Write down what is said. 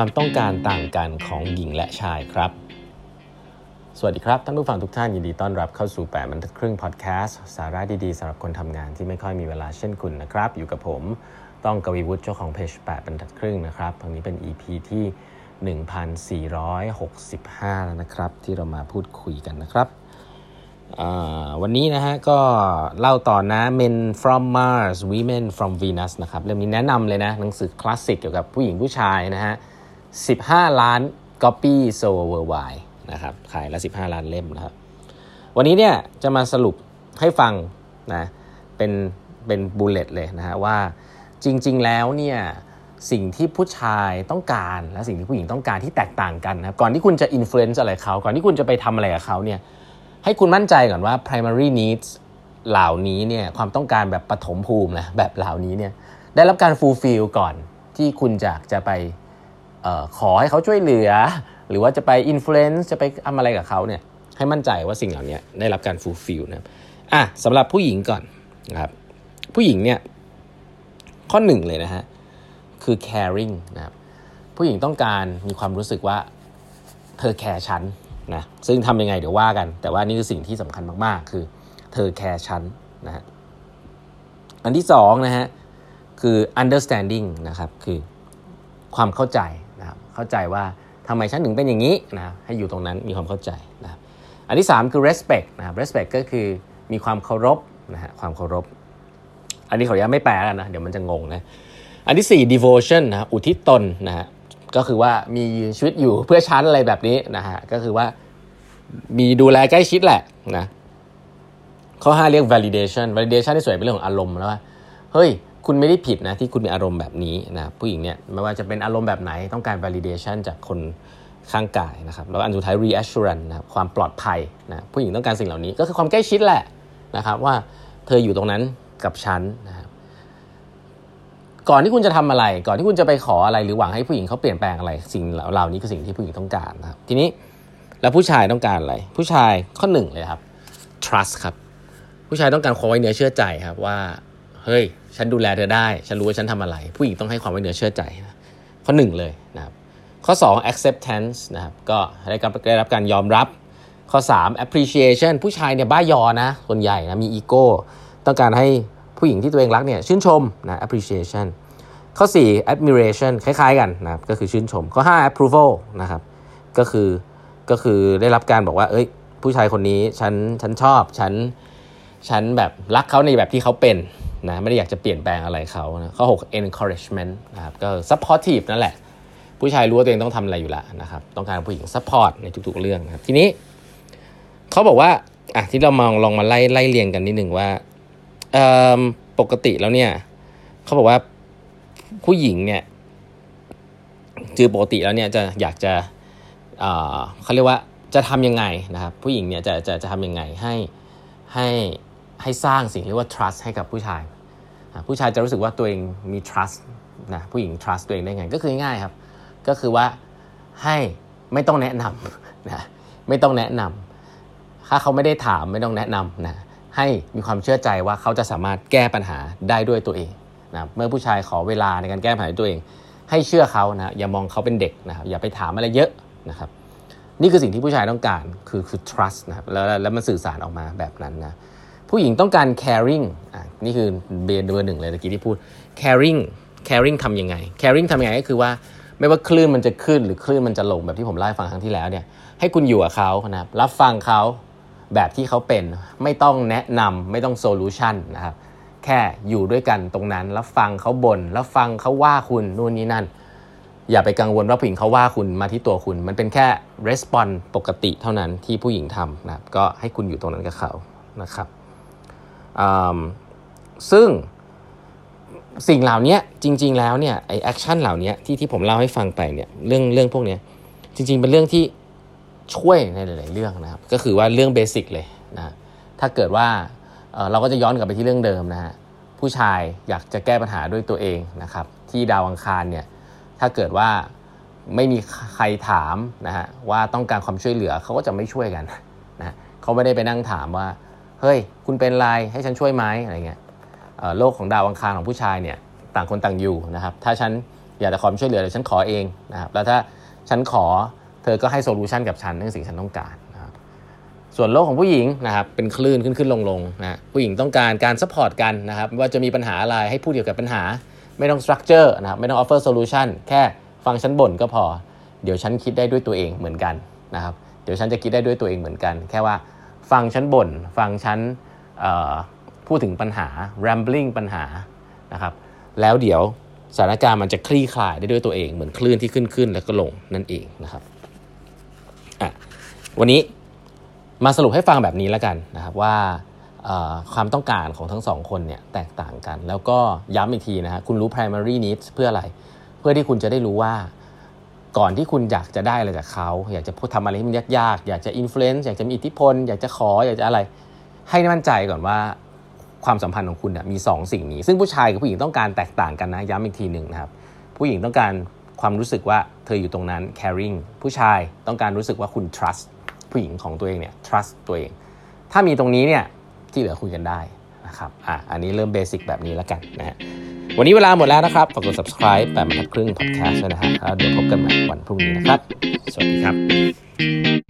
ความต้องการต่างกันของหญิงและชายครับ สวัสดีครับ ท่านผู้ฟังทุกท่านยินดีต้อนรับเข้าสู่8บรรทัดครึ่งพอดแคสต์สาระดีๆสำหรับคนทำงานที่ไม่ค่อยมีเวลาเช่นคุณนะครับ อยู่กับผมต้องกวีวุฒิเจ้าของเพจ8บรรทัดครึ่งนะครับตรงนี้เป็น EP ที่ 1465 แล้วนะครับ ที่เรามาพูดคุยกันนะครับวันนี้นะฮะก็เล่าต่อนะ Men from Mars Women from Venus นะครับเรื่องนี้แนะนำเลยนะหนังสือคลาสสิกเกี่ยวกับผู้หญิงผู้ชายนะฮะ 15 ล้าน copy sold worldwide นะครับขายละ15 ล้านเล่มนะครับ วันนี้เนี่ยจะมาสรุปให้ฟังนะเป็นเป็นบูเลตเลยนะฮะว่าจริง ๆ แล้วเนี่ยสิ่งที่ผู้ชายต้องการและสิ่งที่ผู้หญิงต้องการที่แตกต่างกันนะก่อนที่คุณจะอิ f ฟ u e n c e อะไรเขา ก่อนที่คุณจะไปทำอะไรกับเขาเนี่ยให้คุณมั่นใจก่อนว่า primary needs เหล่านี้เนี่ยความต้องการแบบปฐมภูมินะแบบเหล่านี้เนี่ยได้รับการ fulfill ก่อนที่คุณจะจะไป ขอให้เขาช่วยเหลือ หรือว่าจะไป influence จะไปทำอะไรกับเขาเนี่ยให้มั่นใจว่าสิ่งเหล่านี้ได้รับการ fulfill นะอะสำหรับผู้หญิงก่อนนะครับผู้หญิงเนี่ยข้อหนึ่งเลยนะฮะคือ caring นะครับผู้หญิงต้องการมีความรู้สึกว่าเธอแคร์ฉันนะซึ่งทำยังไงเดี๋ยวว่ากัน แต่ว่านี่คือสิ่งที่สำคัญมากๆ คือเธอแคร์ฉันนะฮะอันที่สองนะฮะคือ understanding นะครับคือความเข้าใจ นะครับเข้าใจว่าทำไมฉันถึงเป็นอย่างนี้นะให้อยู่ตรงนั้นมีความเข้าใจนะครับอันที่ 3 คือ respect นะครับ respect ก็คือมีความเคารพนะฮะความเคารพ อันนี้เขายังไม่แปลกันนะเดี๋ยวมันจะงงนะอันที่ 4 devotion นะอุทิศตนนะฮะก็คือว่ามีชีวิตอยู่เพื่อชั้นอะไรแบบนี้นะฮะก็คือว่ามีดูแลใกล้ชิดแหละนะข้อ 5 เรียก validation validation ที่สวยเป็นเรื่องของอารมณ์แล้วว่าเฮ้ย คุณไม่ได้ผิดนะที่คุณมีอารมณ์แบบนี้นะผู้หญิงเนี่ยไม่ว่าจะเป็นอารมณ์แบบไหนต้องการ validation จากคนข้างกายนะครับแล้วอันสุดท้าย reassurance นะความปลอดภัยนะผู้หญิงต้องการสิ่งเหล่านี้ก็คือความใกล้ชิดแหละนะครับว่าเธออยู่ตรงนั้นกับฉันนะครับก่อนที่คุณจะทำอะไร ก่อนที่คุณจะไปขออะไรหรือหวังให้ผู้หญิงเขาเปลี่ยนแปลงอะไร สิ่งเหล่านี้คือสิ่งที่ผู้หญิงต้องการนะครับทีนี้แล้วผู้ชายต้องการอะไร ผู้ชายข้อหนึ่งเลยครับ trust ครับผู้ชายต้องการความไว้เนื้อเชื่อใจครับว่า เฮ้ย ฉันดูแลเธอได้ ฉันรู้ว่าฉันทำอะไร ผู้หญิงต้องให้ความไว้เนื้อเชื่อใจ ข้อหนึ่งเลยนะครับ ข้อ 2 acceptance นะครับ ก็ได้รับได้รับการยอมรับ ข้อ 3 appreciation ผู้ชายเนี่ยบ้ายอนะ ส่วนใหญ่นะมีอีโก้ ต้องการให้ผู้หญิงที่ตัวเองรักเนี่ยชื่นชมนะ appreciation ข้อ 4 admiration คล้ายๆกันนะครับ ก็คือชื่นชม ข้อ 5 approval นะครับ ก็คือก็คือได้รับการบอกว่า เอ้ย ผู้ชายคนนี้ฉันฉันชอบฉันฉันแบบรักเขาในแบบที่เขาเป็น นะไม่ได้อยากจะเปลี่ยนแปลงอะไรเขานะข้อ 6 encouragement นะครับก็ supportive นั่นแหละ ผู้ชายรู้ว่าตัวเองต้องทำอะไรอยู่แล้วนะครับต้องการผู้หญิง support ในทุกๆเรื่องนะครับทีนี้เขาบอกว่าอะที่เรามองลองมาไล่ไล่เรียงกันนิดหนึ่งว่าปกติแล้วเนี่ยเขาบอกว่าผู้หญิงเนี่ยจือปกติแล้วเนี่ยจะอยากจะเขาเรียกว่าจะทำยังไงนะครับผู้หญิงเนี่ยจะจะจะทำยังไงให้ให้ ให้สร้างสิ่งเรียกว่า trust ให้กับผู้ชาย ผู้ชายจะรู้สึกว่าตัวเองมี trust นะผู้หญิง trust ตัวเองได้ไงก็คือง่ายครับ ก็คือว่าให้ไม่ต้องแนะนำนะไม่ต้องแนะนำถ้าเขาไม่ได้ถามไม่ต้องแนะนำนะให้มีความเชื่อใจว่าเขาจะสามารถแก้ปัญหาได้ด้วยตัวเองนะเมื่อผู้ชายขอเวลาในการแก้ปัญหาตัวเอง ให้เชื่อเขานะอย่ามองเขาเป็นเด็กนะครับอย่าไปถามอะไรเยอะนะครับนี่คือสิ่งที่ผู้ชายต้องการคือคือ trust นะครับแล้วแล้วมันสื่อสารออกมาแบบนั้นนะ ผู้หญิงต้องการ caring อะนี่คือเบอร์เบอร์หนึ่งเลยตะกี้ที่พูด caring caring ทำยังไง caring ทำยังไงก็คือว่าไม่ว่าคลื่นมันจะขึ้นหรือคลื่นมันจะลงแบบที่ผมเล่าให้ฟังครั้งที่แล้วเนี่ยให้คุณอยู่กับเขานะครับรับฟังเขาแบบที่เขาเป็นไม่ต้องแนะนำไม่ต้อง solution นะครับแค่อยู่ด้วยกันตรงนั้นแล้วฟังเขาบ่นแล้วฟังเขาว่าคุณนู่นนี่นั่น อย่าไปกังวลว่าผู้หญิงเขาว่าคุณมาที่ตัวคุณ มันเป็นแค่ response ปกติเท่านั้นที่ผู้หญิงทำนะครับก็ให้คุณอยู่ตรงนั้นกับเขานะครับ ซึ่งสิ่งเหล่านี้จริง ๆ แล้วเนี่ยไอ action เหล่านี้ที่ที่ผมเล่าให้ฟังไปเนี่ยเรื่องเรื่องพวกนี้จริง ๆ เป็นเรื่องที่ช่วยในหลาย ๆ เรื่องนะครับ ก็คือว่าเรื่องเบสิกเลยนะถ้าเกิดว่าเราก็จะย้อนกลับไปที่เรื่องเดิมนะฮะผู้ชายอยากจะแก้ปัญหาด้วยตัวเองนะครับ ที่ดาวอังคารเนี่ยถ้าเกิดว่าไม่มีใครถามนะฮะว่าต้องการความช่วยเหลือเขาก็จะไม่ช่วยกันนะเขาไม่ได้ไปนั่งถามว่า เฮ้ย คุณเป็นไรให้ฉันช่วยไหมอะไรเงี้ยโลกของดาวอังคารของผู้ชายเนี่ยต่างคนต่างอยู่นะครับ ถ้าฉันอยากจะขอช่วยเหลือเดี๋ยวฉันขอเองนะครับ แล้วถ้าฉันขอเธอก็ให้ solution กับฉันในสิ่งฉันต้องการนะครับ ส่วนโลกของผู้หญิงนะครับเป็นคลื่นขึ้นขึ้นลงลงนะผู้หญิงต้องการการ support กันนะครับว่าจะมีปัญหาอะไรให้พูดเกี่ยวกับปัญหา ไม่ต้อง structure นะครับไม่ต้อง offer solution แค่ฟังฉันบ่นก็พอ เดี๋ยวฉันคิดได้ด้วยตัวเองเหมือนกันนะครับ เดี๋ยวฉันจะคิดได้ด้วยตัวเองเหมือนกัน แค่ว่า ฟังฉันบ่นฟังฉันพูดถึงปัญหา rambling ปัญหานะครับแล้วเดี๋ยวสถานการณ์มันจะคลี่คลายได้ด้วยตัวเองเหมือนคลื่นที่ขึ้นขึ้นแล้วก็ลงนั่นเองนะครับวันนี้มาสรุปให้ฟังแบบนี้แล้วกันนะครับว่าความต้องการของทั้งสองคนเนี่ยแตกต่างกัน แล้วก็ย้ำอีกทีนะฮะคุณรู้ primary needs เพื่ออะไร เพื่อที่คุณจะได้รู้ว่า ก่อนที่คุณอยากจะได้อะไรจากเขา อยากจะพูดทำอะไรที่มันยากๆ อยากจะ influence อยากจะมีอิทธิพล อยากจะขอ อยากจะอะไร ให้มั่นใจก่อนว่าความสัมพันธ์ของคุณมี 2 สิ่งนี้ ซึ่งผู้ชายกับผู้หญิงต้องการแตกต่างกันนะย้ำอีกทีหนึ่งนะครับ ผู้หญิงต้องการความรู้สึกว่าเธออยู่ตรงนั้น caring ผู้ชายต้องการรู้สึกว่าคุณ trust ผู้หญิงของตัวเองเนี่ย trust ตัวเอง ถ้ามีตรงนี้เนี่ยที่เหลือคุยกันได้นะครับอะอันนี้เริ่มเบสิกแบบนี้แล้วกันนะฮะ วันนี้เวลาหมดแล้วนะครับ ฝากกด subscribe แปดบรรทัดครึ่ง podcast นะฮะแล้วเดี๋ยวพบกันใหม่วันพรุ่งนี้นะครับ สวัสดีครับ